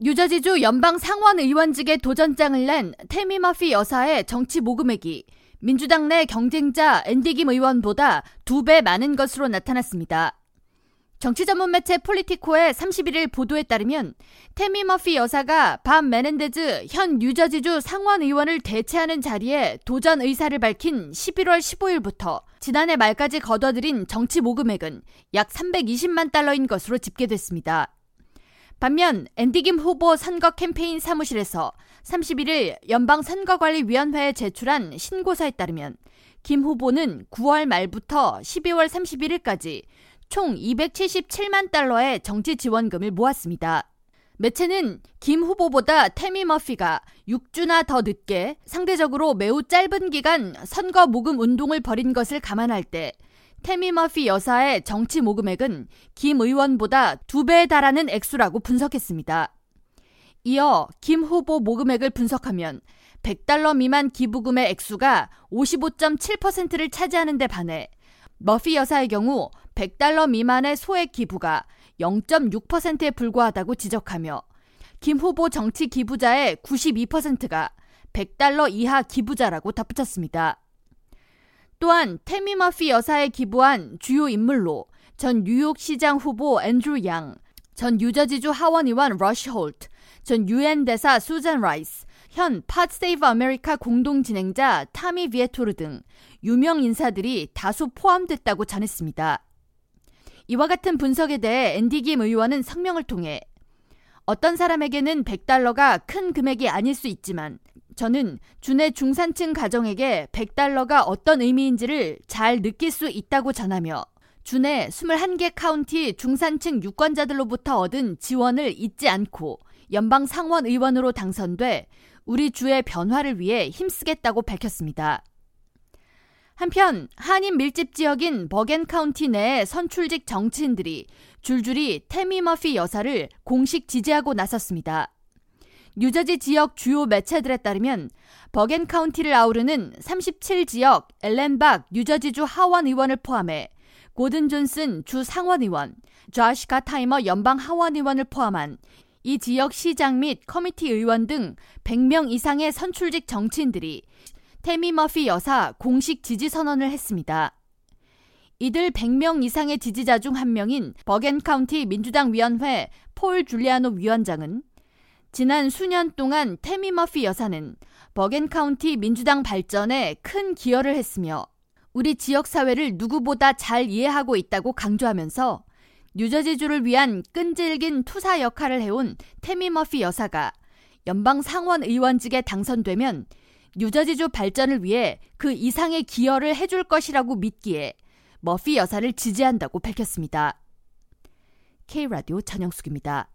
뉴저지주 연방 상원 의원직에 도전장을 낸 테미 머피 여사의 정치 모금액이 민주당 내 경쟁자 앤디 김 의원보다 두 배 많은 것으로 나타났습니다. 정치 전문 매체 폴리티코의 31일 보도에 따르면 테미 머피 여사가 밥 메넨데즈 현 뉴저지주 상원 의원을 대체하는 자리에 도전 의사를 밝힌 11월 15일부터 지난해 말까지 거둬들인 정치 모금액은 약 320만 달러인 것으로 집계됐습니다. 반면 앤디김 후보 선거 캠페인 사무실에서 31일 연방선거관리위원회에 제출한 신고서에 따르면 김 후보는 9월 말부터 12월 31일까지 총 277만 달러의 정치 지원금을 모았습니다. 매체는 김 후보보다 테미 머피가 6주나 더 늦게 상대적으로 매우 짧은 기간 선거 모금 운동을 벌인 것을 감안할 때 테미 머피 여사의 정치 모금액은 김 의원보다 두 배에 달하는 액수라고 분석했습니다. 이어 김 후보 모금액을 분석하면 100달러 미만 기부금의 액수가 55.7%를 차지하는 데 반해 머피 여사의 경우 100달러 미만의 소액 기부가 0.6%에 불과하다고 지적하며 김 후보 정치 기부자의 92%가 100달러 이하 기부자라고 덧붙였습니다. 또한 테미 머피 여사에 기부한 주요 인물로 전 뉴욕시장 후보 앤드루 양, 전 뉴저지주 하원의원 러시 홀트, 전 유엔 대사 수잔 라이스, 현 팟세이브 아메리카 공동 진행자 타미 비에토르 등 유명 인사들이 다수 포함됐다고 전했습니다. 이와 같은 분석에 대해 앤디 김 의원은 성명을 통해 어떤 사람에게는 100달러가 큰 금액이 아닐 수 있지만 저는 주내 중산층 가정에게 100달러가 어떤 의미인지를 잘 느낄 수 있다고 전하며 주내 21개 카운티 중산층 유권자들로부터 얻은 지원을 잊지 않고 연방 상원 의원으로 당선돼 우리 주의 변화를 위해 힘쓰겠다고 밝혔습니다. 한편 한인 밀집 지역인 버겐 카운티 내의 선출직 정치인들이 줄줄이 테미 머피 여사를 공식 지지하고 나섰습니다. 뉴저지 지역 주요 매체들에 따르면 버겐 카운티를 아우르는 37지역 엘렌 박 뉴저지주 하원 의원을 포함해 고든 존슨 주 상원 의원, 조시 고타이머 연방 하원 의원을 포함한 이 지역 시장 및 committee 의원 등 100명 이상의 선출직 정치인들이 테미 머피 여사 공식 지지 선언을 했습니다. 이들 100명 이상의 지지자 중 한 명인 버겐 카운티 민주당 위원회 폴 줄리아노 위원장은 지난 수년 동안 테미 머피 여사는 버겐 카운티 민주당 발전에 큰 기여를 했으며 우리 지역 사회를 누구보다 잘 이해하고 있다고 강조하면서 뉴저지주를 위한 끈질긴 투사 역할을 해온 테미 머피 여사가 연방 상원 의원직에 당선되면 뉴저지주 발전을 위해 그 이상의 기여를 해줄 것이라고 믿기에 머피 여사를 지지한다고 밝혔습니다. K라디오 전영숙입니다.